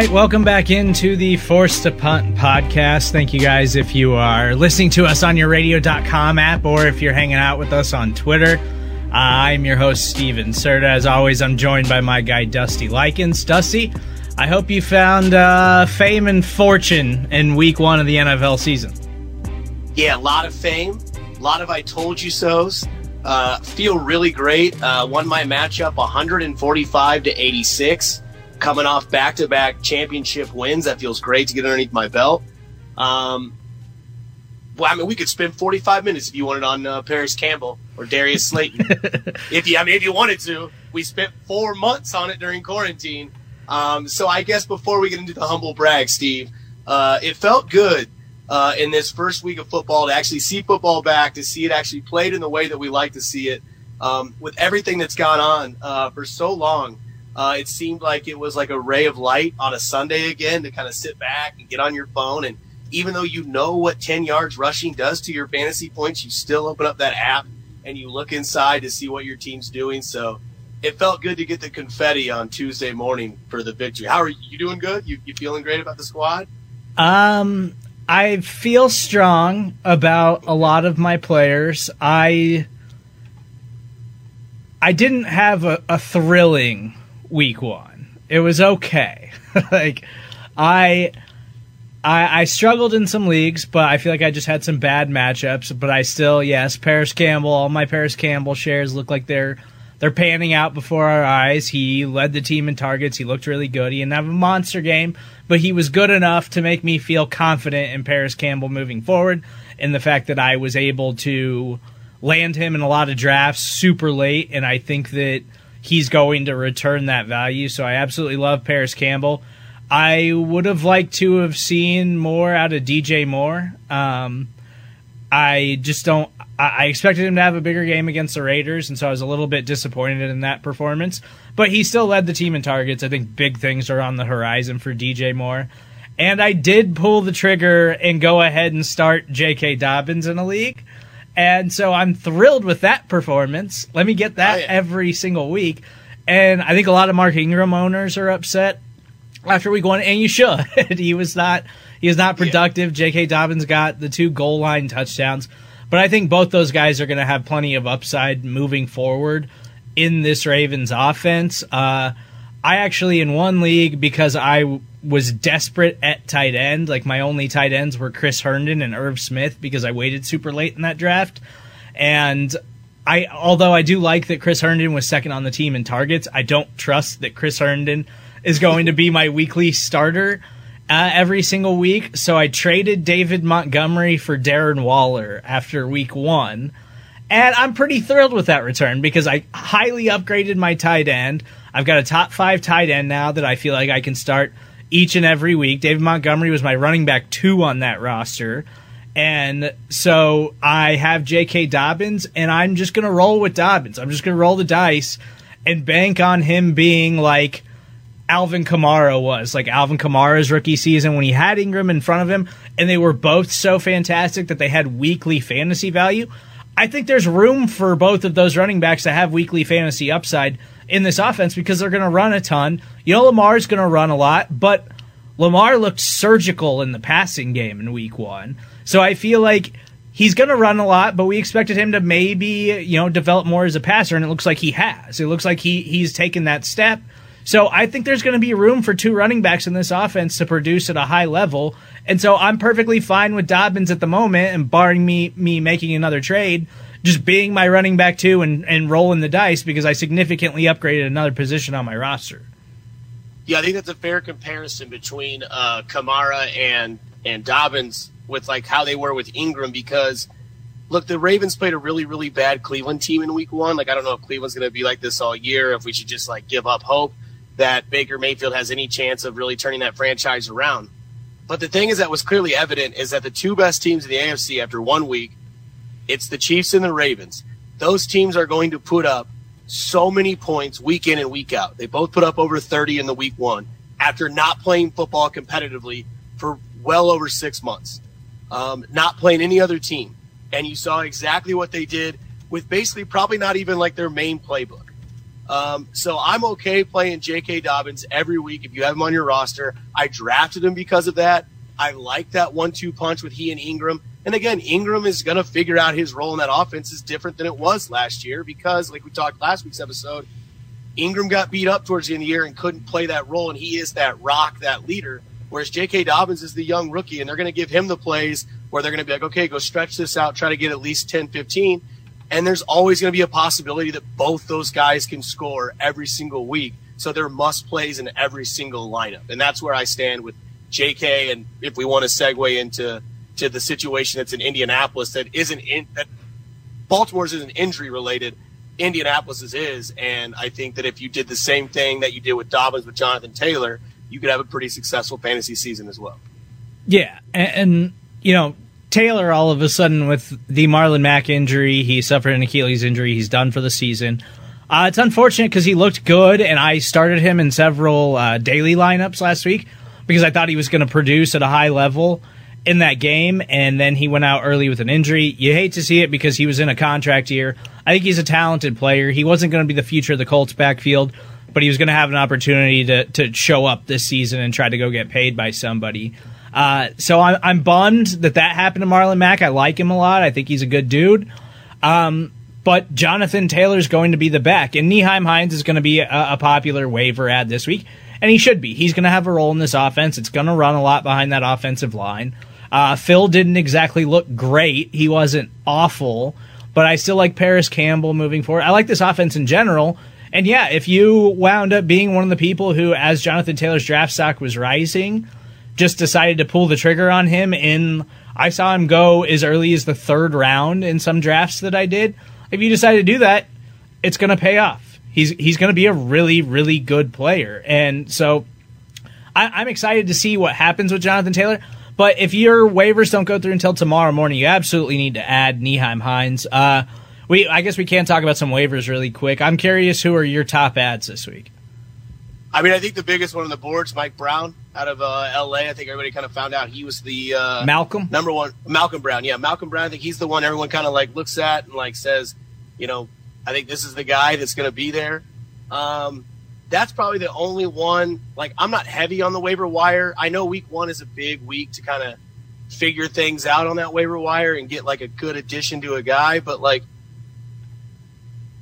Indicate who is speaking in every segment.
Speaker 1: Right, welcome back into the Forced to Punt podcast. Thank you guys if you are listening to us on your radio.com app or if you're hanging out with us on Twitter. Uh, I'm your host, Steven Serta. As always, I'm joined by my guy, Dusty Likens. Dusty, I hope you found uh, fame and fortune in week one of the NFL season.
Speaker 2: Yeah, a lot of fame, a lot of I told you so's. Uh, feel really great. Uh, won my matchup 145 to 86 coming off back to back championship wins. That feels great to get underneath my belt. Um, well, I mean, we could spend 45 minutes if you wanted on uh, Parris Campbell or Darius Slayton. if you, I mean, if you wanted to, we spent four months on it during quarantine. Um, so I guess before we get into the humble brag, Steve, uh, it felt good uh, in this first week of football to actually see football back, to see it actually played in the way that we like to see it. Um, with everything that's gone on uh, for so long, uh, it seemed like it was like a ray of light on a Sunday again to kind of sit back and get on your phone. And even though you know what 10 yards rushing does to your fantasy points, you still open up that app and you look inside to see what your team's doing. So it felt good to get the confetti on Tuesday morning for the victory. How are you, doing? Good? You, you feeling great about the squad?
Speaker 1: Um, I feel strong about a lot of my players. I I didn't have a, a thrilling week one. It was okay. like I, I I struggled in some leagues, but I feel like I just had some bad matchups. But I still, yes, Parris Campbell. All my Parris Campbell shares look like they're they're panning out before our eyes. He led the team in targets. He looked really good. He didn't have a monster game, but he was good enough to make me feel confident in Parris Campbell moving forward. And the fact that I was able to land him in a lot of drafts super late, and I think that he's going to return that value. So I absolutely love Parris Campbell. I would have liked to have seen more out of DJ Moore. Um, I just don't. I expected him to have a bigger game against the Raiders, and so I was a little bit disappointed in that performance. But he still led the team in targets. I think big things are on the horizon for DJ Moore. And I did pull the trigger and go ahead and start J.K. Dobbins in a league. And so I'm thrilled with that performance. Let me get that oh, yeah. every single week. And I think a lot of Mark Ingram owners are upset after week one, and you should. he was not he was not productive. Yeah. J.K. Dobbins got the two goal line touchdowns, but I think both those guys are going to have plenty of upside moving forward in this Ravens offense. Uh, I actually in one league because I was desperate at tight end. Like my only tight ends were Chris Herndon and Irv Smith because I waited super late in that draft. And I although I do like that Chris Herndon was second on the team in targets, I don't trust that Chris Herndon is going to be my weekly starter uh, every single week. So I traded David Montgomery for Darren Waller after week one. And I'm pretty thrilled with that return because I highly upgraded my tight end. I've got a top five tight end now that I feel like I can start each and every week. David Montgomery was my running back two on that roster. And so I have J.K. Dobbins, and I'm just going to roll with Dobbins. I'm just going to roll the dice and bank on him being like Alvin Kamara was, like Alvin Kamara's rookie season when he had Ingram in front of him, and they were both so fantastic that they had weekly fantasy value. I think there's room for both of those running backs to have weekly fantasy upside in this offense because they're going to run a ton. You know, Lamar's going to run a lot, but Lamar looked surgical in the passing game in week one. So I feel like he's going to run a lot, but we expected him to maybe, you know, develop more as a passer, and it looks like he has. It looks like he he's taken that step. So I think there's going to be room for two running backs in this offense to produce at a high level. And so I'm perfectly fine with Dobbins at the moment and barring me me making another trade, just being my running back too and, and rolling the dice because I significantly upgraded another position on my roster.
Speaker 2: Yeah, I think that's a fair comparison between uh, Kamara and and Dobbins with like how they were with Ingram because look, the Ravens played a really really bad Cleveland team in Week One. Like I don't know if Cleveland's going to be like this all year. If we should just like give up hope that Baker Mayfield has any chance of really turning that franchise around. But the thing is that was clearly evident is that the two best teams in the AFC after one week, it's the Chiefs and the Ravens. Those teams are going to put up so many points week in and week out. They both put up over 30 in the week one after not playing football competitively for well over six months, um, not playing any other team. And you saw exactly what they did with basically probably not even like their main playbook. Um, so I'm okay playing J.K. Dobbins every week if you have him on your roster. I drafted him because of that. I like that one-two punch with he and Ingram. And again, Ingram is going to figure out his role in that offense is different than it was last year because, like we talked last week's episode, Ingram got beat up towards the end of the year and couldn't play that role, and he is that rock, that leader. Whereas J.K. Dobbins is the young rookie, and they're going to give him the plays where they're going to be like, okay, go stretch this out, try to get at least 10, 15. And there's always going to be a possibility that both those guys can score every single week. So there must plays in every single lineup. And that's where I stand with JK. And if we want to segue into to the situation that's in Indianapolis that isn't in that Baltimore's isn't injury related, Indianapolis's is. And I think that if you did the same thing that you did with Dobbins with Jonathan Taylor, you could have a pretty successful fantasy season as well.
Speaker 1: Yeah. And, and you know, Taylor, all of a sudden, with the Marlon Mack injury, he suffered an Achilles injury. He's done for the season. Uh, it's unfortunate because he looked good, and I started him in several uh, daily lineups last week because I thought he was going to produce at a high level in that game, and then he went out early with an injury. You hate to see it because he was in a contract year. I think he's a talented player. He wasn't going to be the future of the Colts backfield, but he was going to have an opportunity to, to show up this season and try to go get paid by somebody. Uh, so I'm, I'm bummed that that happened to Marlon Mack. I like him a lot. I think he's a good dude. Um, but Jonathan Taylor's going to be the back, and Nyheim Hines is going to be a, a popular waiver ad this week, and he should be. He's going to have a role in this offense. It's going to run a lot behind that offensive line. Uh, Phil didn't exactly look great. He wasn't awful, but I still like Parris Campbell moving forward. I like this offense in general. And yeah, if you wound up being one of the people who, as Jonathan Taylor's draft stock was rising, just decided to pull the trigger on him in I saw him go as early as the third round in some drafts that I did. If you decide to do that, it's going to pay off. He's he's going to be a really really good player, and so I, am excited to see what happens with Jonathan Taylor. But if your waivers don't go through until tomorrow morning, you absolutely need to add Nyheim Hines. Uh, we I guess we can talk about some waivers really quick. I'm curious who are your top ads this week.
Speaker 2: I mean, I think the biggest one on the board's Mike Brown out of uh, L.A. I think everybody kind of found out he was the uh,
Speaker 1: Malcolm
Speaker 2: number one. Malcolm Brown, yeah, Malcolm Brown. I think he's the one everyone kind of like looks at and like says, you know, I think this is the guy that's going to be there. Um, that's probably the only one. Like, I'm not heavy on the waiver wire. I know week one is a big week to kind of figure things out on that waiver wire and get like a good addition to a guy, but like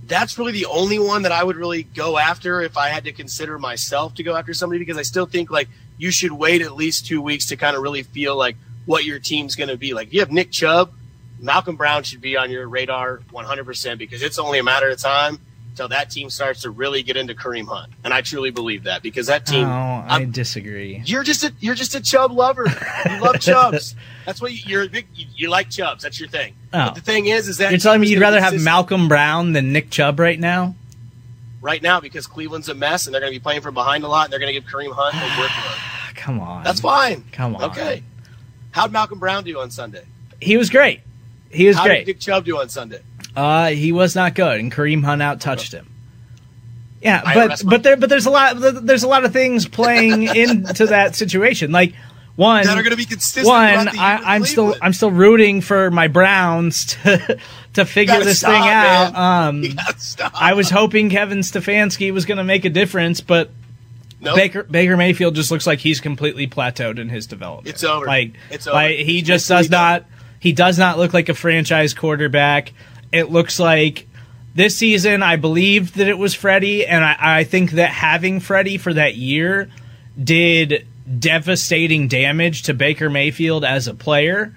Speaker 2: that's really the only one that I would really go after if I had to consider myself to go after somebody because I still think like you should wait at least two weeks to kind of really feel like what your team's going to be. Like if you have Nick Chubb, Malcolm Brown should be on your radar 100% because it's only a matter of time until that team starts to really get into Kareem Hunt, and I truly believe that because that team.
Speaker 1: Oh, I I'm, disagree.
Speaker 2: You're just a you're just a Chubb lover. You love Chubbs. That's what you, are a big. You, you, like Chubbs. That's your thing. Oh. But the thing is, is that
Speaker 1: you're telling me you'd rather have Malcolm Brown than Nick Chubb right now.
Speaker 2: Right now, because Cleveland's a mess and they're going to be playing from behind a lot, and they're going to give Kareem Hunt a workload.
Speaker 1: Come on.
Speaker 2: That's fine.
Speaker 1: Come on.
Speaker 2: Okay. How'd Malcolm Brown do on Sunday?
Speaker 1: He was great. He was
Speaker 2: How
Speaker 1: great.
Speaker 2: did Nick Chubb do on Sunday?
Speaker 1: Uh, he was not good, and Kareem Hunt out touched him. Yeah, but but there but there's a lot there's a lot of things playing into that situation. Like one
Speaker 2: that are going to be consistent.
Speaker 1: one
Speaker 2: throughout the year
Speaker 1: I, I'm still I'm still rooting for my Browns to to figure this
Speaker 2: stop,
Speaker 1: thing out. Um. I was hoping Kevin Stefanski was going to make a difference, but
Speaker 2: Nope.
Speaker 1: Baker Baker Mayfield just looks like he's completely plateaued in his development.
Speaker 2: It's over.
Speaker 1: Like
Speaker 2: It's over.
Speaker 1: Like he just does not he does not look like a franchise quarterback. It looks like this season I believed that it was Freddie, and I, I think that having Freddie for that year did devastating damage to Baker Mayfield as a player.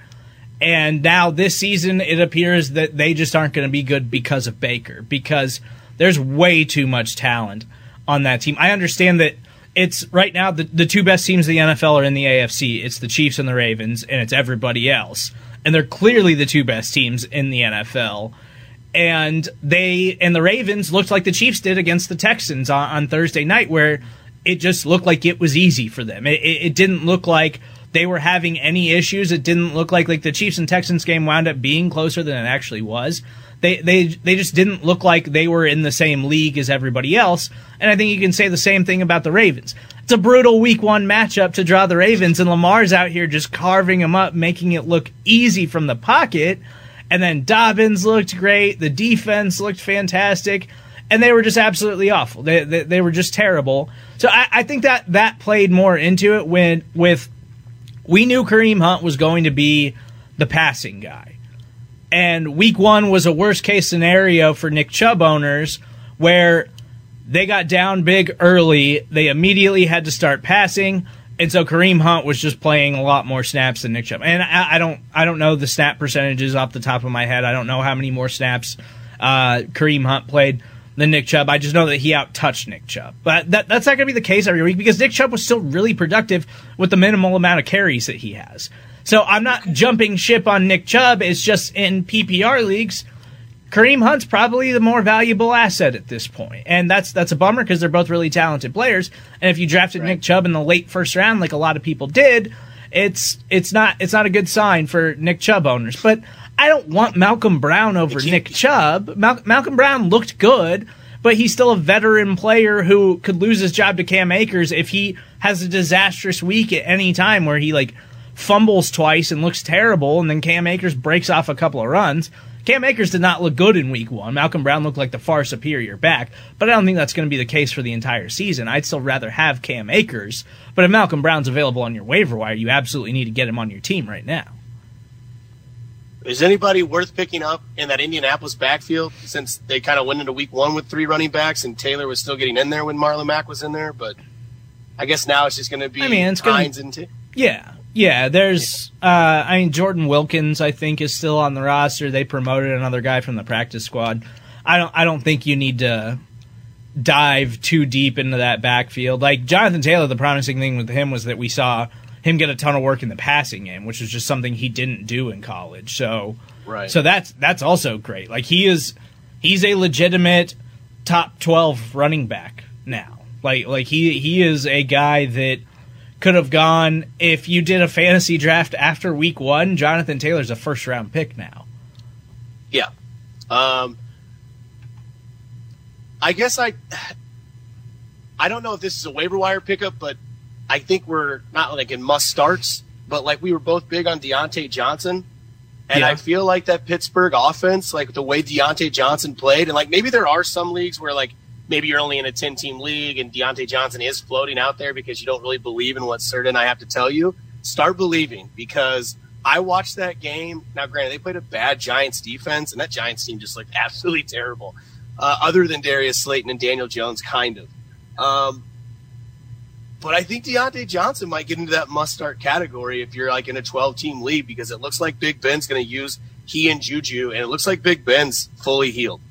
Speaker 1: And now this season, it appears that they just aren't going to be good because of Baker, because there's way too much talent on that team. I understand that it's right now the, the two best teams in the NFL are in the AFC. It's the Chiefs and the Ravens, and it's everybody else. And they're clearly the two best teams in the NFL. And they and the Ravens looked like the Chiefs did against the Texans on, on Thursday night, where it just looked like it was easy for them. It, it, it didn't look like they were having any issues. It didn't look like like the Chiefs and Texans game wound up being closer than it actually was. They they they just didn't look like they were in the same league as everybody else. And I think you can say the same thing about the Ravens. It's a brutal week one matchup to draw the Ravens, and Lamar's out here just carving them up, making it look easy from the pocket. And then Dobbins looked great. The defense looked fantastic. And they were just absolutely awful. They, they, they were just terrible. So I, I think that that played more into it when with we knew Kareem Hunt was going to be the passing guy. And week one was a worst case scenario for Nick Chubb owners where they got down big early. They immediately had to start passing. And so Kareem Hunt was just playing a lot more snaps than Nick Chubb. And I, I don't I don't know the snap percentages off the top of my head. I don't know how many more snaps uh, Kareem Hunt played than Nick Chubb. I just know that he out touched Nick Chubb. But that, that's not going to be the case every week because Nick Chubb was still really productive with the minimal amount of carries that he has. So I'm not jumping ship on Nick Chubb. It's just in PPR leagues, Kareem Hunt's probably the more valuable asset at this. And that's that's a bummer because they're both really talented players. And if you drafted Nick Chubb in the late first round like a lot of people did, it's it's not it's not a good sign for Nick Chubb owners. But I don't want Malcolm Brown over Nick Chubb. Mal- Malcolm Brown looked good, but he's still a veteran player who could lose his job to Cam Akers if he has a disastrous week at any time where he like fumbles twice and looks terrible, and then Cam Akers breaks off a couple of runs. Cam Akers did not look good in week one. Malcolm Brown looked like the far superior back, but I don't think that's going to be the case for the entire season. I'd still rather have Cam Akers, but if Malcolm Brown's available on your waiver wire, you absolutely need to get him on your team right now.
Speaker 2: Is anybody worth picking up in that Indianapolis backfield since they kind of went into week one with three running backs and Taylor was still getting in there when Marlon Mack was in there? But I guess now it's just going to be
Speaker 1: I mean, it's gonna-
Speaker 2: Hines and T-
Speaker 1: Yeah, yeah. There's, uh, I mean, Jordan Wilkins, I think, is still on the roster. They promoted another guy from the practice squad. I don't, I don't think you need to dive too deep into that backfield. Like Jonathan Taylor, the promising thing with him was that we saw him get a ton of work in the passing game, which was just something he didn't do in college. So,
Speaker 2: Right.
Speaker 1: so that's that's also great. Like he is, he's a legitimate top twelve running back now. Like like he he is a guy that could have gone if you did a fantasy draft after week one. Jonathan Taylor's a first round pick now.
Speaker 2: Yeah. Um, I guess I I don't know if this is a waiver wire pickup, but I think we're not like in must starts, but like we were both big on Diontae Johnson. And
Speaker 1: Yeah.
Speaker 2: I feel like that Pittsburgh offense, like the way Diontae Johnson played, and like maybe there are some leagues where like maybe you're only in a 10 team league and Diontae Johnson is floating out there because you don't really believe in what certain I have to tell you. Start believing because I watched that game. Now, granted, they played a bad Giants defense, and that Giants team just looked absolutely terrible. Uh, other than Darius Slayton and Daniel Jones, kind of. Um, but I think Diontae Johnson might get into that must start category if you're like in a 12 team league because it looks like Big Ben's going to use he and Juju, and it looks like Big Ben's fully healed.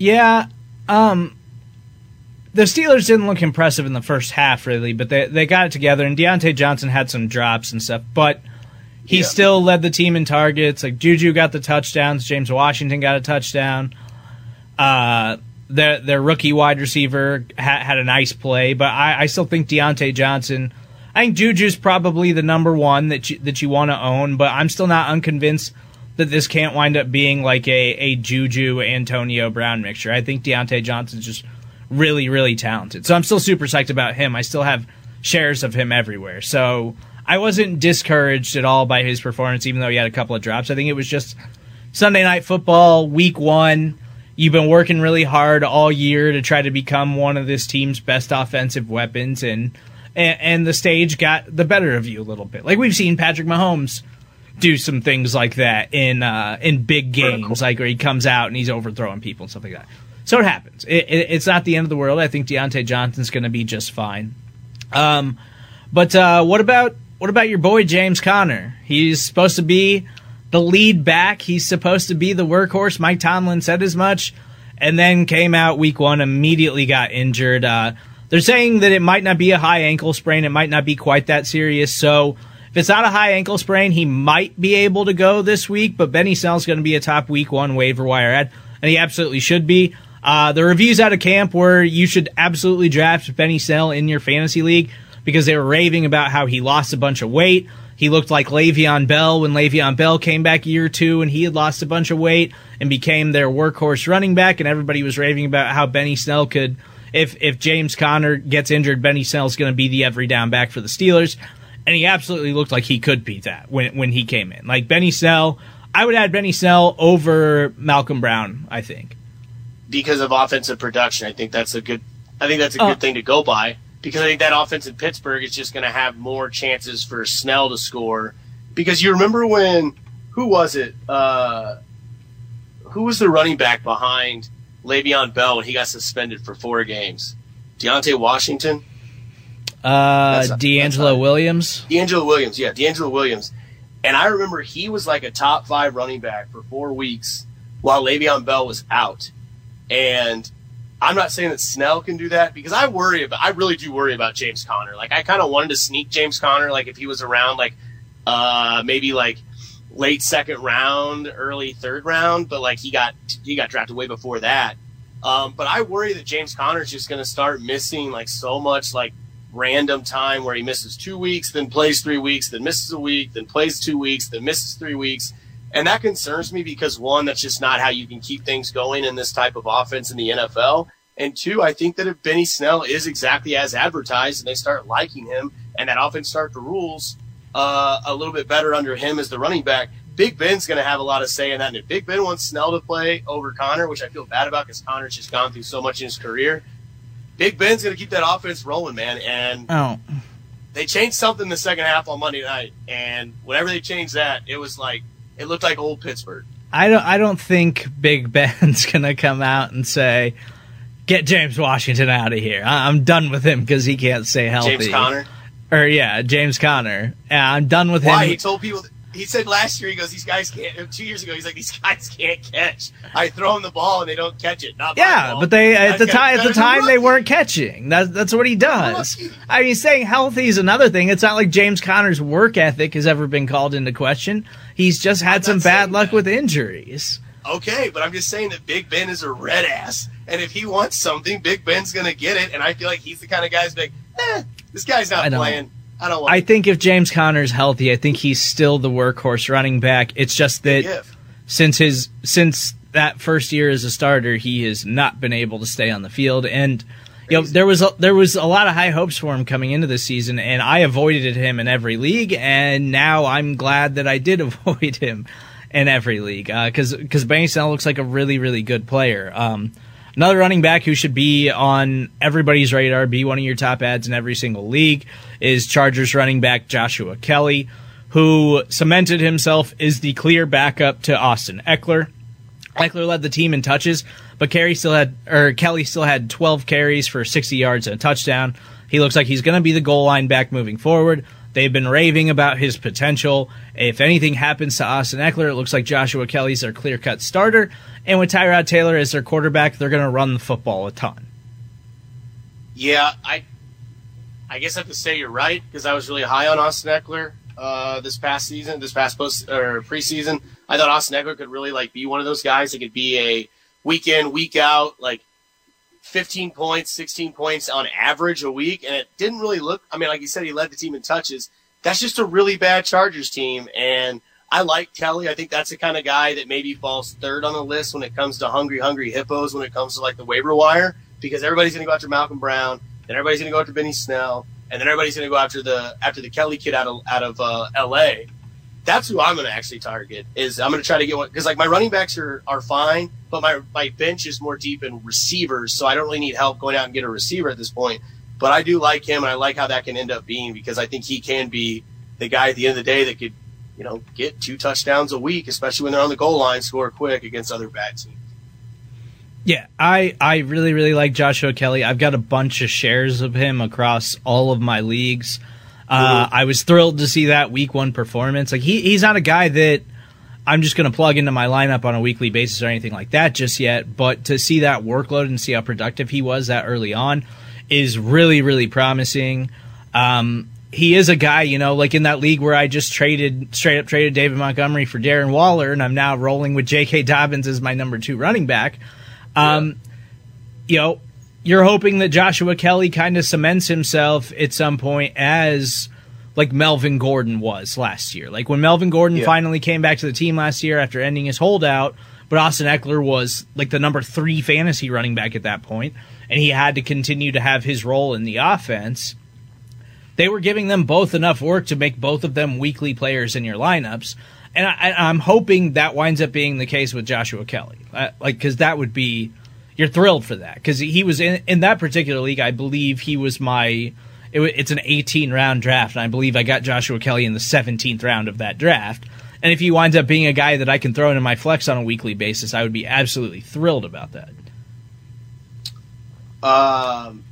Speaker 1: Yeah, um, the Steelers didn't look impressive in the first half, really, but they they got it together. And Diontae Johnson had some drops and stuff, but he
Speaker 2: Yeah.
Speaker 1: still led the team in targets. Like Juju got the touchdowns, James Washington got a touchdown. Uh, their their rookie wide receiver ha- had a nice play, but I, I still think Diontae Johnson. I think Juju's probably the number one that you, that you want to own, but I'm still not unconvinced that this can't wind up being like a, a Juju Antonio Brown mixture. I think Diontae Johnson's just really, really talented. So I'm still super psyched about him. I still have shares of him everywhere. So I wasn't discouraged at all by his performance, even though he had a couple of drops. I think it was just Sunday night football, week one. You've been working really hard all year to try to become one of this team's best offensive weapons, and and, and the stage got the better of you a little bit. Like we've seen Patrick Mahomes do some things like that in uh, in big games, like where he comes out and he's overthrowing people and stuff like that. So it happens. It, it, it's not the end of the world. I think Diontae Johnson's going to be just fine. Um, but uh, what about what about your boy James Conner? He's supposed to be the lead back. He's supposed to be the workhorse. Mike Tomlin said as much, and then came out week one, immediately got injured. Uh, they're saying that it might not be a high ankle sprain. It might not be quite that serious. So if it's not a high ankle sprain, he might be able to go this week, but Benny Snell's going to be a top week one waiver wire ad, and he absolutely should be. Uh, the reviews out of camp were you should absolutely draft Benny Snell in your fantasy league because they were raving about how he lost a bunch of weight. He looked like Le'Veon Bell when Le'Veon Bell came back year two and he had lost a bunch of weight and became their workhorse running back, and everybody was raving about how Benny Snell could. If if James Conner gets injured, Benny Snell's going to be the every down back for the Steelers and he absolutely looked like he could beat that when when he came in. Like Benny Snell, I would add Benny Snell over Malcolm Brown. I think
Speaker 2: because of offensive production. I think that's a good. I think that's a good uh, thing to go by because I think that offense in Pittsburgh is just going to have more chances for Snell to score. Because you remember when who was it? Uh, who was the running back behind Le'Veon Bell when he got suspended for four games? Deontay Washington.
Speaker 1: Uh, DeAngelo Williams.
Speaker 2: DeAngelo Williams, yeah, DeAngelo Williams. And I remember he was like a top five running back for four weeks while Le'Veon Bell was out. And I'm not saying that Snell can do that because I worry about, I really do worry about James Conner. Like I kind of wanted to sneak James Conner, like if he was around, like uh maybe like late second round, early third round, but like he got he got drafted way before that. Um, but I worry that James Conner's just going to start missing like so much like random time where he misses two weeks, then plays three weeks, then misses a week, then plays two weeks, then misses three weeks. And that concerns me because one, that's just not how you can keep things going in this type of offense in the NFL. And two, I think that if Benny Snell is exactly as advertised and they start liking him and that offense start to rules uh, a little bit better under him as the running back, Big Ben's going to have a lot of say in that. And if Big Ben wants Snell to play over Conner, which I feel bad about because Conner's just gone through so much in his career, Big Ben's going to keep that offense rolling, man. And
Speaker 1: oh.
Speaker 2: they changed something in the second half on Monday night, and whenever they changed that, it was like it looked like old Pittsburgh.
Speaker 1: I don't. I don't think Big Ben's going to come out and say, "Get James Washington out of here." I, am done with him because he can't stay healthy.
Speaker 2: James Conner.
Speaker 1: Or yeah, James Conner. Yeah, I'm done with
Speaker 2: Why?
Speaker 1: him.
Speaker 2: Why he told people he said last year, he goes, these guys can't. Two years ago, he's like, these guys can't catch. I throw them the ball and they don't catch it. Not
Speaker 1: yeah, but they at the time at the time they weren't catching. That's that's what he does. I mean, saying healthy is another thing. It's not like James Conner's work ethic has ever been called into question. He's just had some bad luck that. with injuries.
Speaker 2: Okay, but I'm just saying that Big Ben is a red ass, and if he wants something, Big Ben's gonna get it. And I feel like he's the kind of guy's like, eh, this guy's not playing. I don't.
Speaker 1: I think if James Conner's healthy, I think he's still the workhorse running back. It's just that since his since that first year as a starter, he has not been able to stay on the field, and you know there was a, there was a lot of high hopes for him coming into this season, and I avoided him in every league, and now I'm glad that I did avoid him in every league because uh, because Snell looks like a really really good player. Um, Another running back who should be on everybody's radar, be one of your top ads in every single league, is Chargers running back Joshua Kelley, who cemented himself as the clear backup to Austin Ekeler. Ekeler led the team in touches, but Kelley still had or Kelley still had 12 carries for 60 yards and a touchdown. He looks like he's going to be the goal line back moving forward. They've been raving about his potential. If anything happens to Austin Ekeler, it looks like Joshua Kelley's their clear cut starter. And with Tyrod Taylor as their quarterback, they're going to run the football a ton.
Speaker 2: Yeah, I I guess I have to say you're right because I was really high on Austin Ekeler uh, this past season, this past post or preseason. I thought Austin Ekeler could really like be one of those guys that could be a week in, week out, like 15 points, 16 points on average a week, and it didn't really look. I mean, like you said, he led the team in touches. That's just a really bad Chargers team, and I like Kelley. I think that's the kind of guy that maybe falls third on the list when it comes to hungry, hungry hippos. When it comes to like the waiver wire, because everybody's going to go after Malcolm Brown, then everybody's going to go after Benny Snell, and then everybody's going to go after the after the Kelley kid out of out of uh, L.A. That's who I'm going to actually target. Is I'm going to try to get one because like my running backs are are fine, but my my bench is more deep in receivers, so I don't really need help going out and get a receiver at this point. But I do like him, and I like how that can end up being because I think he can be the guy at the end of the day that could, you know, get two touchdowns a week, especially when they're on the goal line, score quick against other bad teams.
Speaker 1: Yeah, I I really really like Joshua Kelley. I've got a bunch of shares of him across all of my leagues. Uh, I was thrilled to see that week one performance. Like he he's not a guy that I'm just going to plug into my lineup on a weekly basis or anything like that just yet. But to see that workload and see how productive he was that early on is really really promising. Um, he is a guy, you know, like in that league where I just traded straight up traded David Montgomery for Darren Waller, and I'm now rolling with J.K. Dobbins as my number two running back. Um, yeah. You know, you're hoping that Joshua Kelley kind of cements himself at some point as like Melvin Gordon was last year. Like when Melvin Gordon yeah. finally came back to the team last year after ending his holdout, but Austin Ekeler was like the number three fantasy running back at that point, and he had to continue to have his role in the offense. They were giving them both enough work to make both of them weekly players in your lineups. And I, am hoping that winds up being the case with Joshua Kelley. Like, because that would be, you're thrilled for that. Because he was in, in that particular league, I believe he was my, it, it's an 18 round draft. And I believe I got Joshua Kelley in the 17th round of that draft. And if he winds up being a guy that I can throw into my flex on a weekly basis, I would be absolutely thrilled about that.
Speaker 2: Um,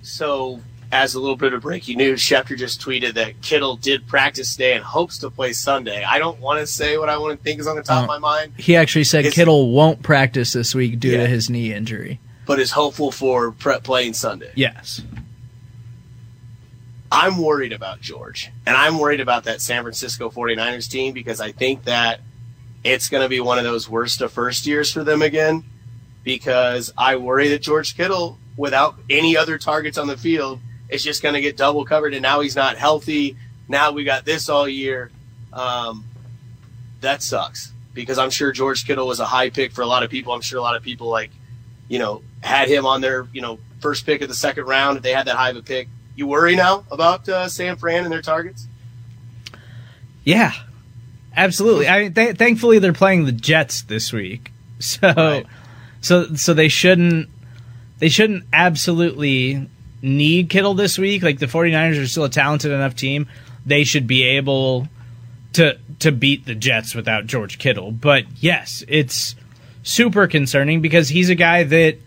Speaker 2: so as a little bit of breaking news, Schefter just tweeted that Kittle did practice today and hopes to play Sunday. I don't want to say what I want to think is on the top uh, of my mind.
Speaker 3: He actually said it's, Kittle won't practice this week due yeah, to his knee injury,
Speaker 2: but is hopeful for playing Sunday.
Speaker 1: Yes.
Speaker 2: I'm worried about George, and I'm worried about that San Francisco 49ers team because I think that it's going to be one of those worst of first years for them again because I worry that George Kittle, without any other targets on the field, it's just going to get double covered. And now he's not healthy. Now we got this all year. Um, that sucks because I'm sure George Kittle was a high pick for a lot of people. I'm sure a lot of people like, you know, had him on their, you know, first pick of the second round. If they had that high of a pick, you worry now about uh, San Fran and their targets?
Speaker 1: Yeah, absolutely. I mean, th- thankfully they're playing the Jets this week, so right. so so they shouldn't they shouldn't absolutely need Kittle this week. Like the 49ers are still a talented enough team. They should be able to to beat the Jets without George Kittle. But yes, it's super concerning because he's a guy that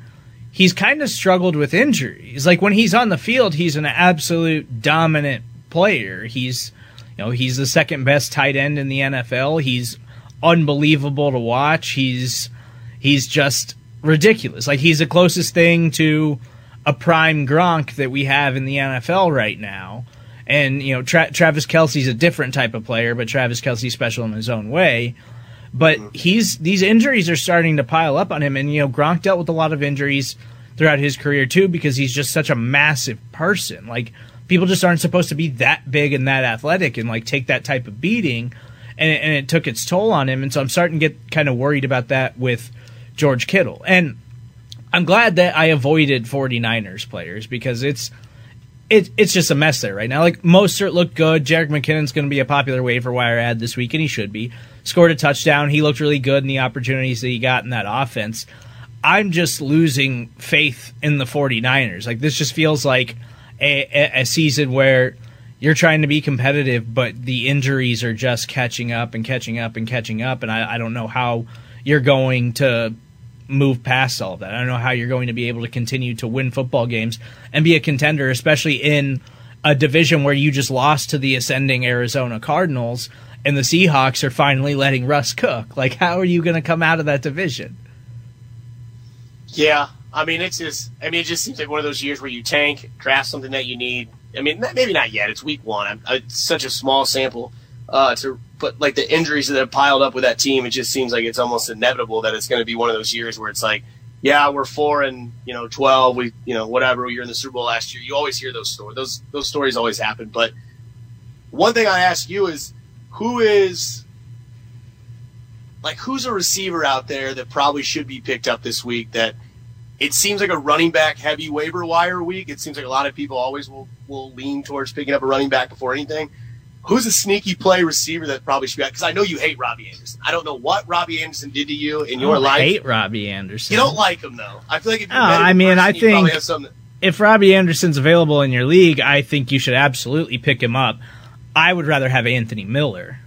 Speaker 1: he's kind of struggled with injuries. Like when he's on the field, he's an absolute dominant player. He's you know, he's the second best tight end in the NFL. He's unbelievable to watch. He's he's just ridiculous. Like he's the closest thing to a prime Gronk that we have in the NFL right now. And you know, Tra- Travis Kelce's a different type of player, but Travis Kelce's special in his own way. But mm-hmm. he's these injuries are starting to pile up on him, and you know, Gronk dealt with a lot of injuries throughout his career too, because he's just such a massive person. Like people just aren't supposed to be that big and that athletic and like take that type of beating, and it, and it took its toll on him. And so I'm starting to get kind of worried about that with George Kittle and I'm glad that I avoided 49ers players because it's it, it's just a mess there right now. Like Mostert looked good. Jerick McKinnon's going to be a popular waiver wire ad this week, and he should be. Scored a touchdown. He looked really good in the opportunities that he got in that offense. I'm just losing faith in the 49ers. Like this just feels like a, a, a season where you're trying to be competitive, but the injuries are just catching up and catching up and catching up, and I, I don't know how you're going to move past all of that. I don't know how you're going to be able to continue to win football games and be a contender, especially in a division where you just lost to the ascending Arizona Cardinals and the Seahawks are finally letting Russ cook. Like, how are you going to come out of that division?
Speaker 2: Yeah, I mean, it's just, I mean, it just seems like one of those years where you tank, draft something that you need. I mean, maybe not yet. It's week one. It's such a small sample uh, to but like the injuries that have piled up with that team, it just seems like it's almost inevitable that it's going to be one of those years where it's like, yeah, we're four and you know twelve, we you know whatever. You're in the Super Bowl last year. You always hear those stories. Those those stories always happen. But one thing I ask you is, who is like who's a receiver out there that probably should be picked up this week that it seems like a running back heavy waiver wire week. It seems like a lot of people always will, will lean towards picking up a running back before anything. Who's a sneaky play receiver that probably should be? out? Because I know you hate Robbie Anderson. I don't know what Robbie Anderson did to you in your
Speaker 1: I
Speaker 2: life.
Speaker 1: I hate Robbie Anderson.
Speaker 2: You don't like him though. I feel like if you
Speaker 1: Oh, I mean,
Speaker 2: person,
Speaker 1: I think-
Speaker 2: have something.
Speaker 1: if Robbie Anderson's available in your league, I think you should absolutely pick him up. I would rather have Anthony Miller.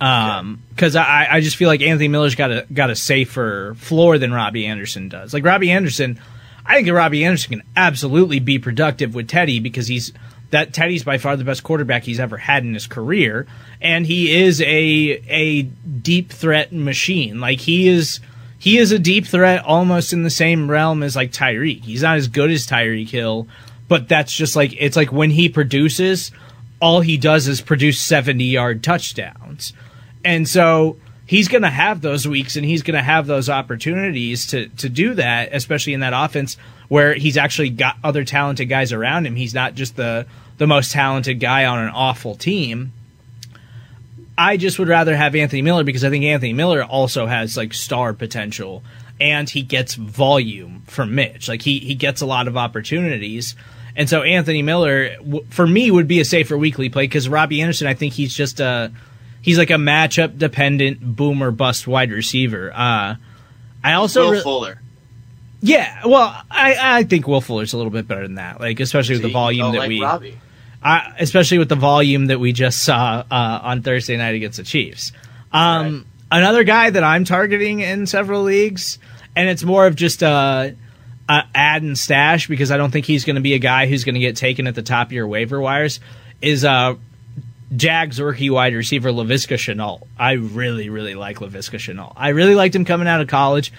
Speaker 1: Um, because I, I just feel like Anthony Miller's got a got a safer floor than Robbie Anderson does. Like Robbie Anderson, I think Robbie Anderson can absolutely be productive with Teddy because he's that Teddy's by far the best quarterback he's ever had in his career, and he is a a deep threat machine. Like he is he is a deep threat almost in the same realm as like Tyreek. He's not as good as Tyreek Hill, but that's just like it's like when he produces, all he does is produce 70 yard touchdowns. And so he's going to have those weeks and he's going to have those opportunities to to do that, especially in that offense where he's actually got other talented guys around him. He's not just the the most talented guy on an awful team. I just would rather have Anthony Miller because I think Anthony Miller also has like star potential and he gets volume from Mitch. Like he he gets a lot of opportunities. And so Anthony Miller w- for me would be a safer weekly play cuz Robbie Anderson I think he's just a he's like a matchup dependent boomer bust wide receiver. Uh I also
Speaker 2: Will
Speaker 1: re-
Speaker 2: Fuller.
Speaker 1: yeah, well, I, I think Will Fuller's a little bit better than that. Like especially with the volume
Speaker 2: oh,
Speaker 1: that
Speaker 2: like
Speaker 1: we
Speaker 2: Robbie.
Speaker 1: I, especially with the volume that we just saw uh, on Thursday night against the Chiefs. Um, Another guy that I'm targeting in several leagues, and it's more of just a, a add and stash because I don't think he's going to be a guy who's going to get taken at the top of your waiver wires. Is uh, Jags rookie wide receiver Laviska Shenault. I really, really like Laviska Shenault. I really liked him coming out of college.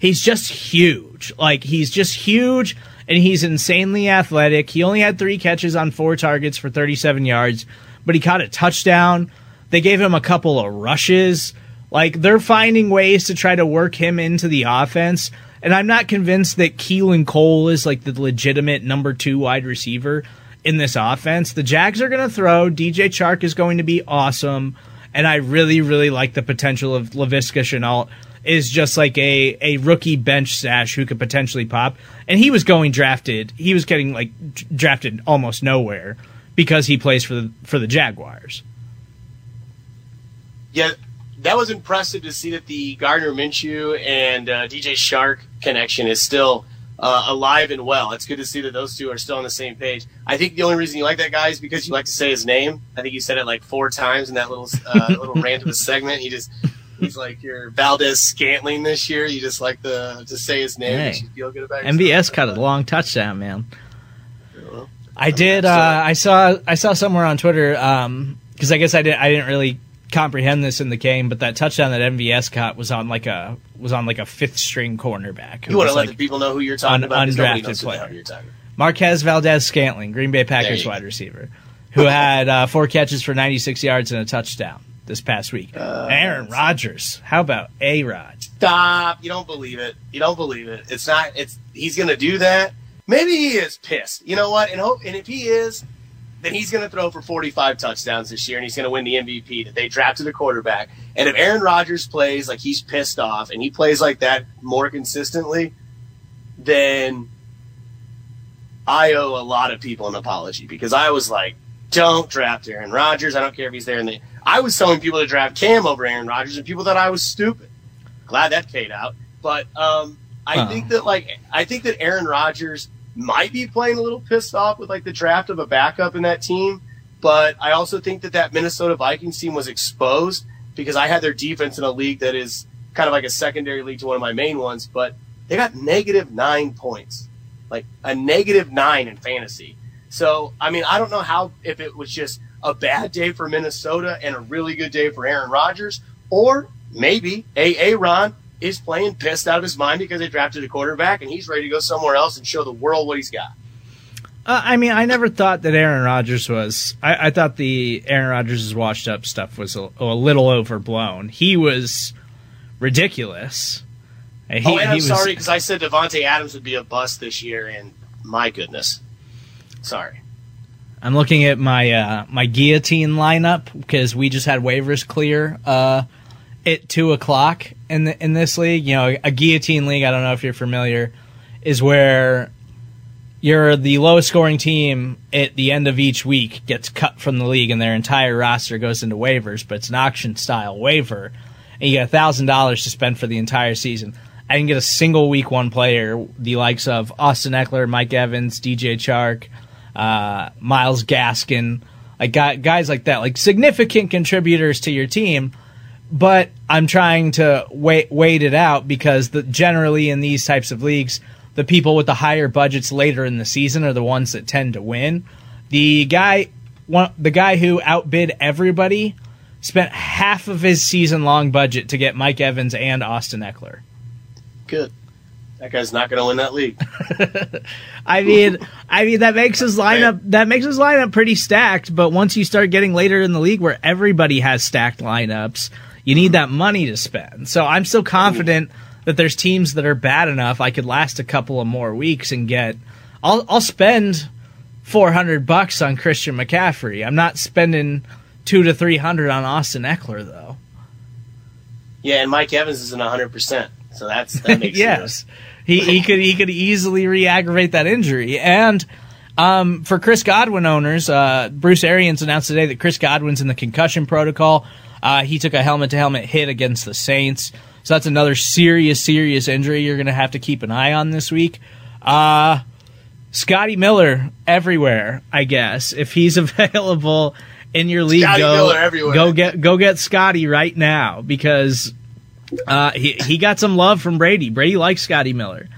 Speaker 1: He's just huge. Like he's just huge and he's insanely athletic. He only had three catches on four targets for 37 yards, but he caught a touchdown. They gave him a couple of rushes. Like they're finding ways to try to work him into the offense. And I'm not convinced that Keelan Cole is like the legitimate number two wide receiver in this offense. The Jags are going to throw. DJ Chark is going to be awesome. And I really, really like the potential of Laviska Shenault is just like a, a rookie bench stash who could potentially pop. And he was going drafted. He was getting like drafted almost nowhere because he plays for the, for the Jaguars.
Speaker 2: Yeah, that was impressive to see that the Gardner Minshew and uh, DJ Chark connection is still uh, alive and well. It's good to see that those two are still on the same page. I think the only reason you like that guy is because you like to say his name. I think you said it like four times in that little uh, little random segment. He just he's like your Valdes-Scantling this year. You just like to to say his name.
Speaker 1: Hey.
Speaker 2: You feel good about.
Speaker 1: MVS caught a long touchdown, man. I did. Uh, I saw. I saw somewhere on Twitter because I guess I didn't. I didn't really comprehend this in the game, but that touchdown that MVS caught was on like a was on like a fifth string cornerback.
Speaker 2: You want to let
Speaker 1: like
Speaker 2: the people know who you're talking about.
Speaker 1: undrafted player.
Speaker 2: You're talking about.
Speaker 1: Marquez Valdes-Scantling, Green Bay Packers
Speaker 2: go.
Speaker 1: wide receiver, who had uh, four catches for 96 yards and a touchdown this past week.
Speaker 2: Uh,
Speaker 1: Aaron Rodgers. How about A Rod?
Speaker 2: Stop! You don't believe it. You don't believe it. It's not. It's he's gonna do that. Maybe he is pissed. You know what? And hope. And if he is, then he's gonna throw for 45 touchdowns this year, and he's gonna win the MVP. That they drafted a quarterback. And if Aaron Rodgers plays like he's pissed off, and he plays like that more consistently, then I owe a lot of people an apology because I was like, don't draft Aaron Rodgers. I don't care if he's there. And the, I was telling people to draft Cam over Aaron Rodgers, and people thought I was stupid. Glad that paid out. But um, I
Speaker 1: Huh.
Speaker 2: think that like I think that Aaron Rodgers might be playing a little pissed off with like the draft of a backup in that team. But I also think that that Minnesota Vikings team was exposed because I had their defense in a league that is kind of like a secondary league to one of my main ones. But they got negative nine points, like a negative nine in fantasy. So, I mean, I don't know how, if it was just a bad day for Minnesota and a really good day for Aaron Rodgers, or maybe A. Ron is playing pissed out of his mind because they drafted a quarterback and he's ready to go somewhere else and show the world what he's got.
Speaker 1: Uh, I mean, I never thought that Aaron Rodgers was. I, I thought the Aaron Rodgers' washed up stuff was a, a little overblown. He was ridiculous. He,
Speaker 2: oh, and I'm
Speaker 1: was,
Speaker 2: sorry because I said Davante Adams would be a bust this year, and my goodness. Sorry.
Speaker 1: I'm looking at my uh, my guillotine lineup because we just had waivers clear uh, at two o'clock in the, in this league. You know, a guillotine league. I don't know if you're familiar, is where you're the lowest scoring team at the end of each week gets cut from the league and their entire roster goes into waivers, but it's an auction style waiver, and you get thousand dollars to spend for the entire season. I didn't get a single week one player, the likes of Austin Ekeler, Mike Evans, DJ Chark, uh, Myles Gaskin, like guys like that, like significant contributors to your team. But I'm trying to wait wait it out because the, generally in these types of leagues, the people with the higher budgets later in the season are the ones that tend to win. The guy, one, the guy who outbid everybody, spent half of his season long budget to get Mike Evans and Austin Ekeler.
Speaker 2: Good. That guy's not going to win that league.
Speaker 1: I mean, I mean that makes his lineup that makes his lineup pretty stacked. But once you start getting later in the league where everybody has stacked lineups, you need that money to spend. So I'm still confident that there's teams that are bad enough I could last a couple of more weeks and get. I'll I'll spend four hundred bucks on Christian McCaffrey. I'm not spending two to three hundred on Austin Ekeler though.
Speaker 2: Yeah, and Mike Evans isn't hundred percent, so that's that makes
Speaker 1: yes. He, he could he could easily re-aggravate that injury. And um, for Chris Godwin owners, uh, Bruce Arians announced today that Chris Godwin's in the concussion protocol. Uh, he took a helmet to helmet hit against the Saints. So that's another serious, serious injury you're going to have to keep an eye on this week. Uh, Scotty Miller everywhere, I guess. If he's available in your league,
Speaker 2: Scotty
Speaker 1: go, go get go get Scotty right now because uh, he he got some love from Brady. Brady likes Scotty Miller.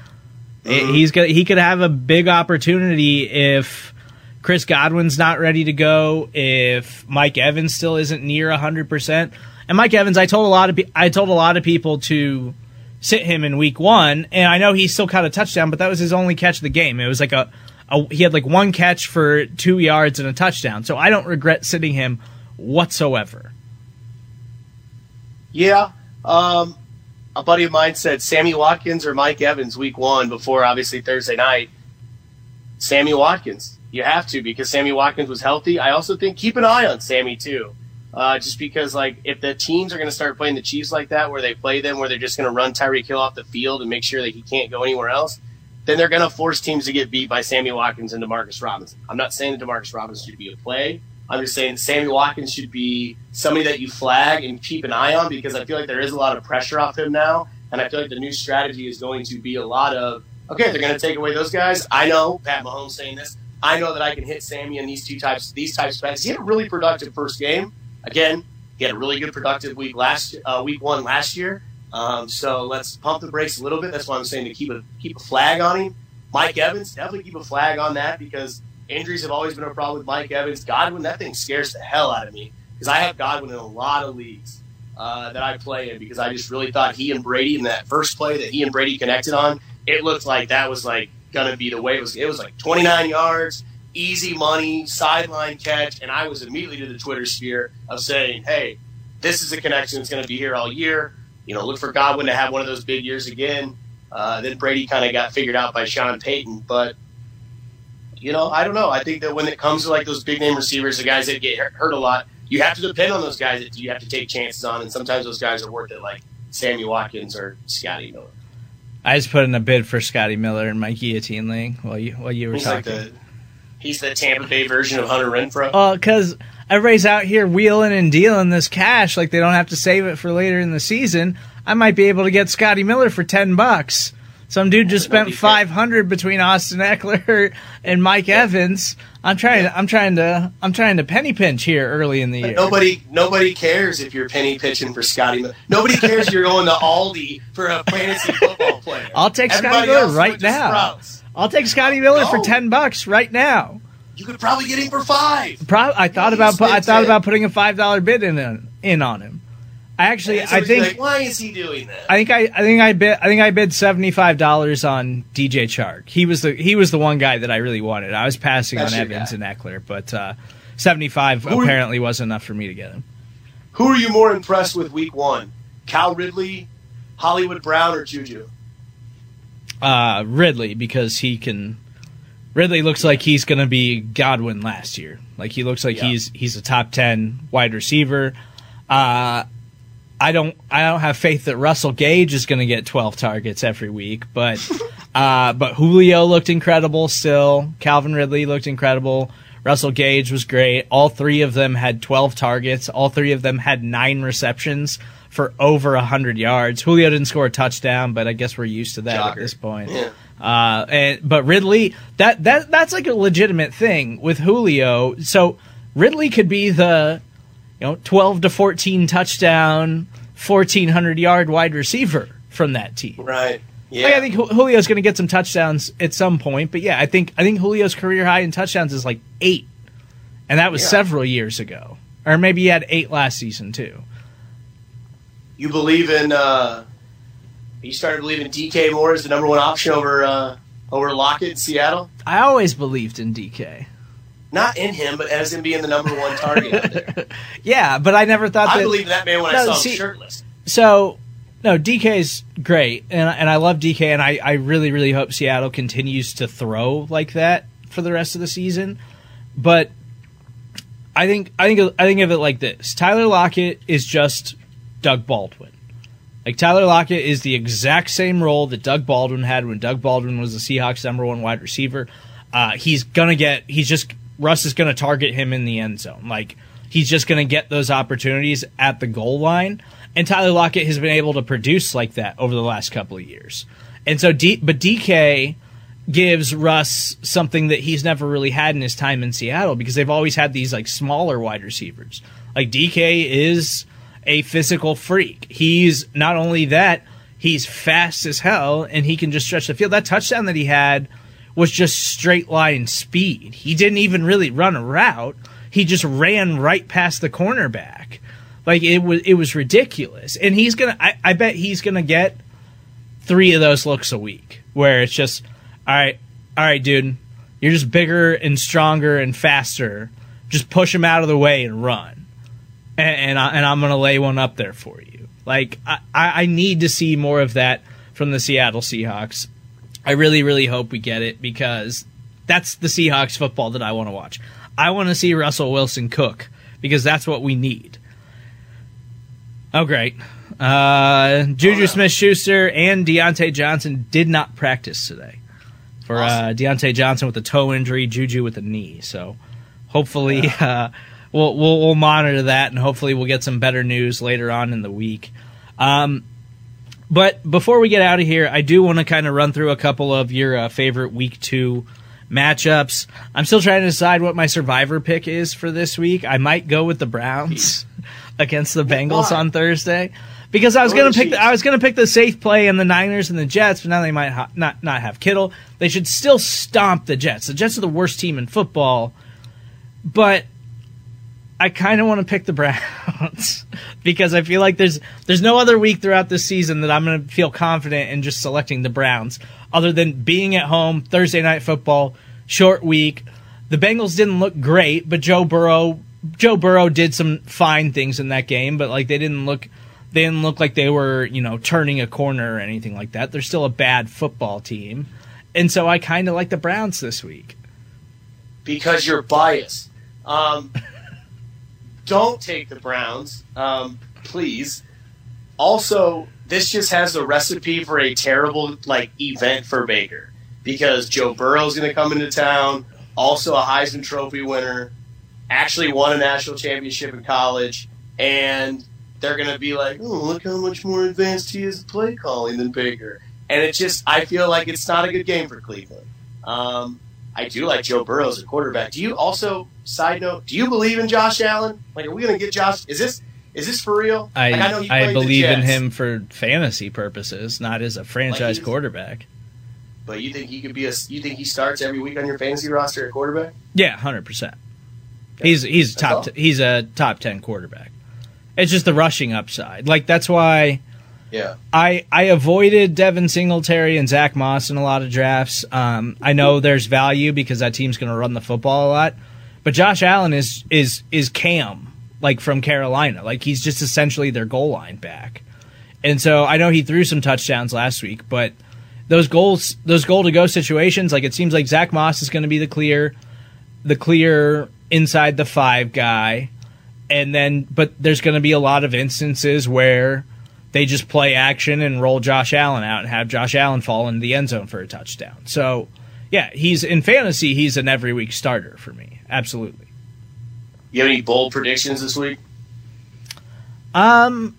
Speaker 1: Mm-hmm. He's got he could have a big opportunity if Chris Godwin's not ready to go, if Mike Evans still isn't near hundred percent. And Mike Evans, I told a lot of pe- I told a lot of people to sit him in week one, and I know he still caught a touchdown, but that was his only catch of the game. It was like a, a he had like one catch for two yards and a touchdown. So I don't regret sitting him whatsoever.
Speaker 2: Yeah, um, a buddy of mine said Sammy Watkins or Mike Evans week one before obviously Thursday night. Sammy Watkins. You have to because Sammy Watkins was healthy. I also think keep an eye on Sammy too. Uh, just because like if the teams are going to start playing the Chiefs like that, where they play them, where they're just going to run Tyreek Hill off the field and make sure that he can't go anywhere else, then they're going to force teams to get beat by Sammy Watkins and Demarcus Robinson. I'm not saying that Demarcus Robinson should be a play. I'm just saying Sammy Watkins should be somebody that you flag and keep an eye on because I feel like there is a lot of pressure off him now, and I feel like the new strategy is going to be a lot of okay, they're going to take away those guys. I know Pat Mahomes saying this. I know that I can hit Sammy in these two types, these types of bets. He had a really productive first game. Again, he had a really good productive week last uh, week one last year. Um, so let's pump the brakes a little bit. That's why I'm saying to keep a keep a flag on him. Mike Evans, definitely keep a flag on that because injuries have always been a problem with Mike Evans. Godwin, that thing scares the hell out of me because I have Godwin in a lot of leagues uh, that I play in because I just really thought he and Brady in that first play that he and Brady connected on, it looked like that was like gonna be the way it was. It was like 29 yards easy money, sideline catch, and I was immediately to the Twitter sphere of saying, hey, this is a connection that's to be here all year. You know, look for Godwin to have one of those big years again. Uh, then Brady kind of got figured out by Sean Payton. But, you know, I don't know. I think that when it comes to like those big name receivers, the guys that get hurt a lot, you have to depend on those guys that you have to take chances on. And sometimes those guys are worth it, like Sammy Watkins or Scotty Miller.
Speaker 1: I just put in a bid for Scotty Miller in my guillotine league while you while you were
Speaker 2: He's
Speaker 1: talking.
Speaker 2: Like the, he's the Tampa Bay version of Hunter Renfrow.
Speaker 1: Oh, because everybody's out here wheeling and dealing this cash like they don't have to save it for later in the season. I might be able to get Scotty Miller for ten bucks. Some dude just spent five hundred between Austin Ekeler and Mike Evans. I'm trying. To, I'm trying to. I'm trying to penny pinch here early in the year.
Speaker 2: Nobody. Nobody cares if you're penny pitching for Scotty. Nobody cares if you're going to Aldi for a fantasy football player.
Speaker 1: I'll take Scotty Miller right now.
Speaker 2: Sprouts.
Speaker 1: I'll take Scotty Miller for ten bucks right now.
Speaker 2: You could probably get him for five.
Speaker 1: Pro- I thought about. Pu- I thought about putting a five dollar bid in in on him. I actually, I think.
Speaker 2: Like, Why is he doing that?
Speaker 1: I think I, I think I bid, I think I bid seventy five dollars on DJ Chark. He was the, he was the one guy that I really wanted. I was passing
Speaker 2: That's
Speaker 1: on Evans
Speaker 2: guy.
Speaker 1: and Ekeler, but uh, seventy five apparently wasn't enough for me to get him.
Speaker 2: Who are you more impressed with week one? Cal Ridley, Hollywood Brown, or Juju?
Speaker 1: Uh, Ridley because he can Ridley looks like he's going to be Godwin last year. Like he looks like
Speaker 2: Yeah.
Speaker 1: he's he's a top ten wide receiver. Uh, I don't I don't have faith that Russell Gage is going to get 12 targets every week, but uh, but Julio looked incredible still. Calvin Ridley looked incredible. Russell Gage was great. All three of them had 12 targets. All three of them had nine receptions for over 100 yards. Julio didn't score a touchdown, but I guess we're used to that at this point.
Speaker 2: Yeah.
Speaker 1: Uh, and but Ridley, that that that's like a legitimate thing with Julio. So Ridley could be the you know 12 to 14 touchdown, 1400 yard wide receiver from that team.
Speaker 2: Right. Yeah.
Speaker 1: Like, I think Julio's going to get some touchdowns at some point, but yeah, I think I think Julio's career high in touchdowns is like eight, and that was
Speaker 2: Yeah.
Speaker 1: several years ago, or maybe he had eight last season too.
Speaker 2: you believe in uh you started believing DK Moore is the number one option over uh over Lockett in Seattle?
Speaker 1: I always believed in DK.
Speaker 2: Not in him, but as him being the number one target out there.
Speaker 1: Yeah, but I never thought
Speaker 2: I
Speaker 1: that.
Speaker 2: believe that man when I
Speaker 1: No,
Speaker 2: saw
Speaker 1: see-
Speaker 2: him shirtless.
Speaker 1: So, no, DK's great, and and I love DK, and I I really really hope Seattle continues to throw like that for the rest of the season. But I think I think I think of it like this: Tyler Lockett is just Doug Baldwin. Like Tyler Lockett is the exact same role that Doug Baldwin had when Doug Baldwin was the Seahawks' number one wide receiver. Uh, he's gonna get. He's just Russ is gonna target him in the end zone. Like he's just gonna get those opportunities at the goal line. And Tyler Lockett has been able to produce like that over the last couple of years. And so, D, but DK gives Russ something that he's never really had in his time in Seattle because they've always had these like smaller wide receivers. Like DK is a physical freak. He's not only that, he's fast as hell and he can just stretch the field. That touchdown that he had was just straight line speed. He didn't even really run a route. He just ran right past the cornerback. Like it was it was ridiculous. And he's gonna I, I bet he's gonna get three of those looks a week where it's just all right all right dude you're just bigger and stronger and faster just push him out of the way and run and, and, I, and i'm gonna lay one up there for you like I, I I need to see more of that from the seattle seahawks i really really hope we get it because that's the seahawks football that i want to watch i want to see russell wilson cook because that's what we need oh great uh, Juju Smith Schuster and Diontae Johnson did not practice today. For uh, Diontae Johnson with a toe injury, Juju with a knee. So hopefully uh, we'll, we'll we'll monitor that and hopefully we'll get some better news later on in the week. Um, but before we get out of here, I do want to kind of run through a couple of your uh, favorite week two matchups. I'm still trying to decide what my survivor pick is for this week. I might go with the Browns against the Bengals
Speaker 2: Why?
Speaker 1: on Thursday because I was
Speaker 2: Go
Speaker 1: going to pick the, I was going to pick the safe play in the Niners and the Jets, but now they might ha- not not have Kittle. They should still stomp the Jets. The Jets are the worst team in football, but I kind of want to pick the Browns because I feel like there's there's no other week throughout this season that I'm going to feel confident in just selecting the Browns other than being at home Thursday night football, short week. The Bengals didn't look great, but Joe Burrow Joe Burrow did some fine things in that game, but like they didn't look they didn't look like they were, you know, turning a corner or anything like that. They're still a bad football team. And so I kind of like the Browns this week.
Speaker 2: because you're biased. Um, don't take the Browns, um, please. Also, this just has the recipe for a terrible like event for Baker because Joe Burrow's going to come into town, also a Heisman Trophy winner, actually won a national championship in college, and they're going to be like, "Oh, look how much more advanced he is play calling than Baker." And it just, I feel like it's not a good game for Cleveland. Um, I do like Joe Burrow as a quarterback. Do you also, side note, do you believe in Josh Allen? Like, are we going to get Josh? Is this is this for real?
Speaker 1: I
Speaker 2: like, know he
Speaker 1: I believe in him for fantasy purposes, not as a franchise
Speaker 2: he's-
Speaker 1: quarterback.
Speaker 2: but you think he could be a? You think he starts every week on your fantasy roster at quarterback?
Speaker 1: Yeah, hundred percent. He's he's
Speaker 2: That's
Speaker 1: top t- he's a top ten quarterback. It's just the rushing upside. Like that's why
Speaker 2: Yeah.
Speaker 1: I I avoided Devin Singletary and Zach Moss in a lot of drafts. Um, I know there's value because that team's going to run the football a lot, but Josh Allen is is is Cam like from Carolina. Like he's just essentially their goal line back. And so I know he threw some touchdowns last week, but those goals, those goal to go situations, like it seems like Zach Moss is going to be the clear, the clear inside the five guy, and then but there's going to be a lot of instances where they just play action and roll Josh Allen out and have Josh Allen fall into the end zone for a touchdown. So, yeah, he's in fantasy. He's an every week starter for me. Absolutely.
Speaker 2: You have any bold predictions this week?
Speaker 1: Um,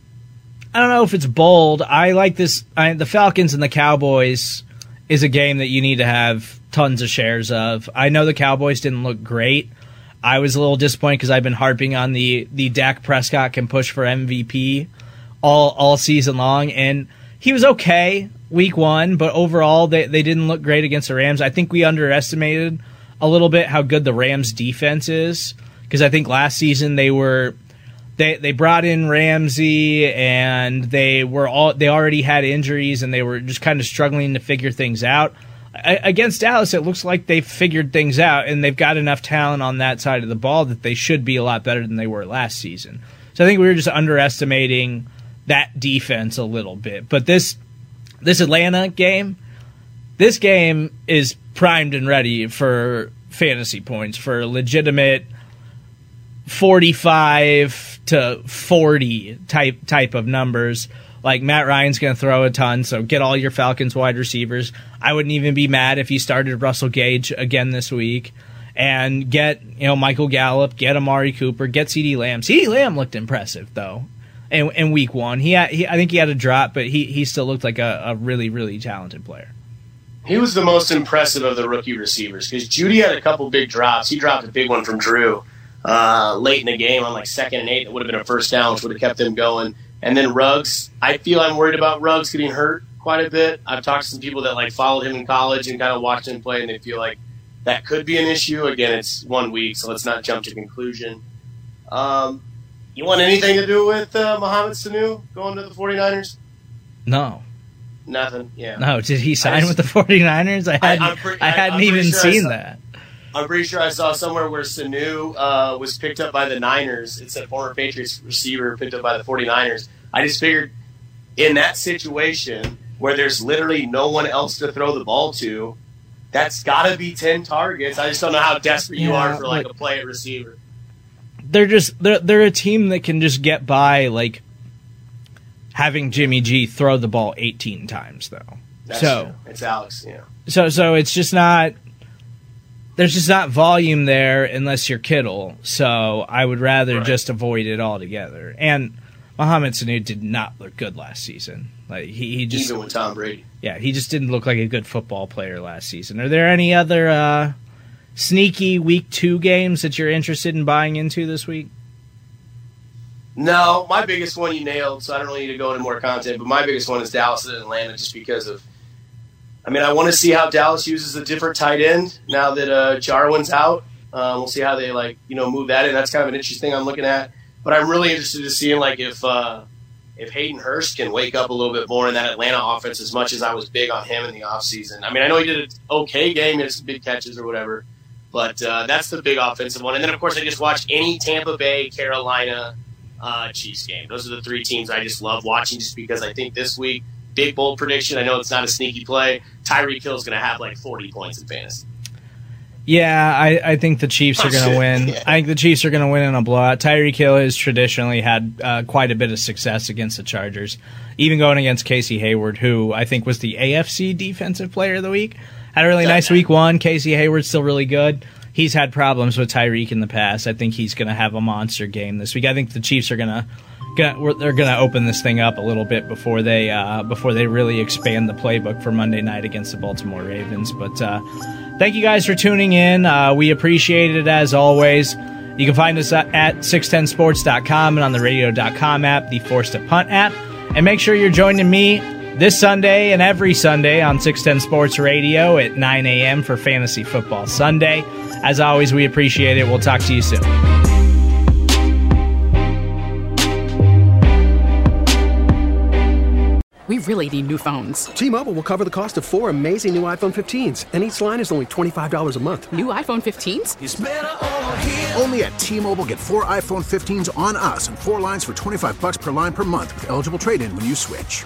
Speaker 1: I don't know if it's bold. I like this. I, the Falcons and the Cowboys is a game that you need to have tons of shares of. I know the Cowboys didn't look great. I was a little disappointed because I've been harping on the the Dak Prescott can push for MVP all all season long, and he was okay week one, but overall they they didn't look great against the Rams. I think we underestimated a little bit how good the Rams defense is because I think last season they were they they brought in Ramsey and they were all they already had injuries and they were just kind of struggling to figure things out. I, against Dallas, it looks like they've figured things out and they've got enough talent on that side of the ball that they should be a lot better than they were last season. So I think we were just underestimating that defense a little bit. But this this Atlanta game, this game is primed and ready for fantasy points for legitimate 45 to 40 type type of numbers. Like Matt Ryan's going to throw a ton, so get all your Falcons wide receivers. I wouldn't even be mad if he started Russell Gage again this week. And get you know Michael Gallup, get Amari Cooper, get CeeDee Lamb. CeeDee Lamb looked impressive though in, in week one. He, had, he I think he had a drop, but he he still looked like a, a really really talented player.
Speaker 2: He was the most impressive of the rookie receivers because Jeudy had a couple big drops. He dropped a big one from Drew uh, late in the game on like second and eight. That would have been a first down, which would have kept them going. And then Ruggs, I feel I'm worried about Ruggs getting hurt quite a bit. I've talked to some people that like followed him in college and kind of watched him play, and they feel like that could be an issue. Again, it's one week, so let's not jump to conclusion. Um, you want anything to do with uh, Mohamed Sanu going to the 49ers?
Speaker 1: No.
Speaker 2: Nothing. Yeah.
Speaker 1: No. Did he sign just, with the 49ers? I hadn't, I, pre- I hadn't even sure seen saw, that.
Speaker 2: I'm pretty sure I saw somewhere where Sanu uh, was picked up by the Niners. It's a former Patriots receiver picked up by the 49ers. I just figured in that situation where there's literally no one else to throw the ball to, that's got to be 10 targets. I just don't know how desperate you yeah, are for like a play at receiver.
Speaker 1: They're just they're they're a team that can just get by like having Jimmy G throw the ball 18 times though.
Speaker 2: That's so true. it's Alex, yeah.
Speaker 1: So so it's just not there's just not volume there unless you're Kittle. So I would rather right. just avoid it altogether. And Mohamed Sanu did not look good last season. Like he, he just
Speaker 2: even with Tom Brady.
Speaker 1: Yeah, he just didn't look like a good football player last season. Are there any other uh, sneaky week two games that you're interested in buying into this week?
Speaker 2: No, my biggest one you nailed, so I don't really need to go into more content. But my biggest one is Dallas and Atlanta, just because of I mean, I want to see how Dallas uses a different tight end now that uh, Jarwin's out. Uh, we'll see how they like you know move that in. That's kind of an interesting thing I'm looking at. But I'm really interested to seeing like if uh, if Hayden Hurst can wake up a little bit more in that Atlanta offense as much as I was big on him in the offseason. I mean, I know he did an okay game, he had some big catches or whatever, but uh, that's the big offensive one. And then of course I just watched any Tampa Bay, Carolina, uh, Chiefs game. Those are the three teams I just love watching just because I think this week big bold prediction. I know it's not a sneaky play. Tyreek Hill is going to have like 40 points in fantasy.
Speaker 1: Yeah, I, I think the Chiefs are going to win. Yeah. I think the Chiefs are going to win in a blowout. Tyreek Hill has traditionally had uh, quite a bit of success against the Chargers, even going against Casey Hayward, who I think was the AFC Defensive Player of the Week. Had a really nice week one. Casey Hayward's still really good. He's had problems with Tyreek in the past. I think he's going to have a monster game this week. I think the Chiefs are going to gonna, they're going to open this thing up a little bit before they uh, before they really expand the playbook for Monday night against the Baltimore Ravens. But uh, thank you guys for tuning in. Uh, we appreciate it as always. You can find us at 610sports.com and on the radio.com app, the Forced to Punt app. And make sure you're joining me this Sunday and every Sunday on 610 Sports Radio at 9 a.m. for Fantasy Football Sunday. As always, we appreciate it. We'll talk to you soon.
Speaker 4: We really need new phones.
Speaker 5: T Mobile will cover the cost of four amazing new iPhone 15s, and each line is only $25 a month.
Speaker 4: New iPhone 15s?
Speaker 6: Only at T Mobile get four iPhone 15s on us and four lines for 25 bucks per line per month with eligible trade in when you switch.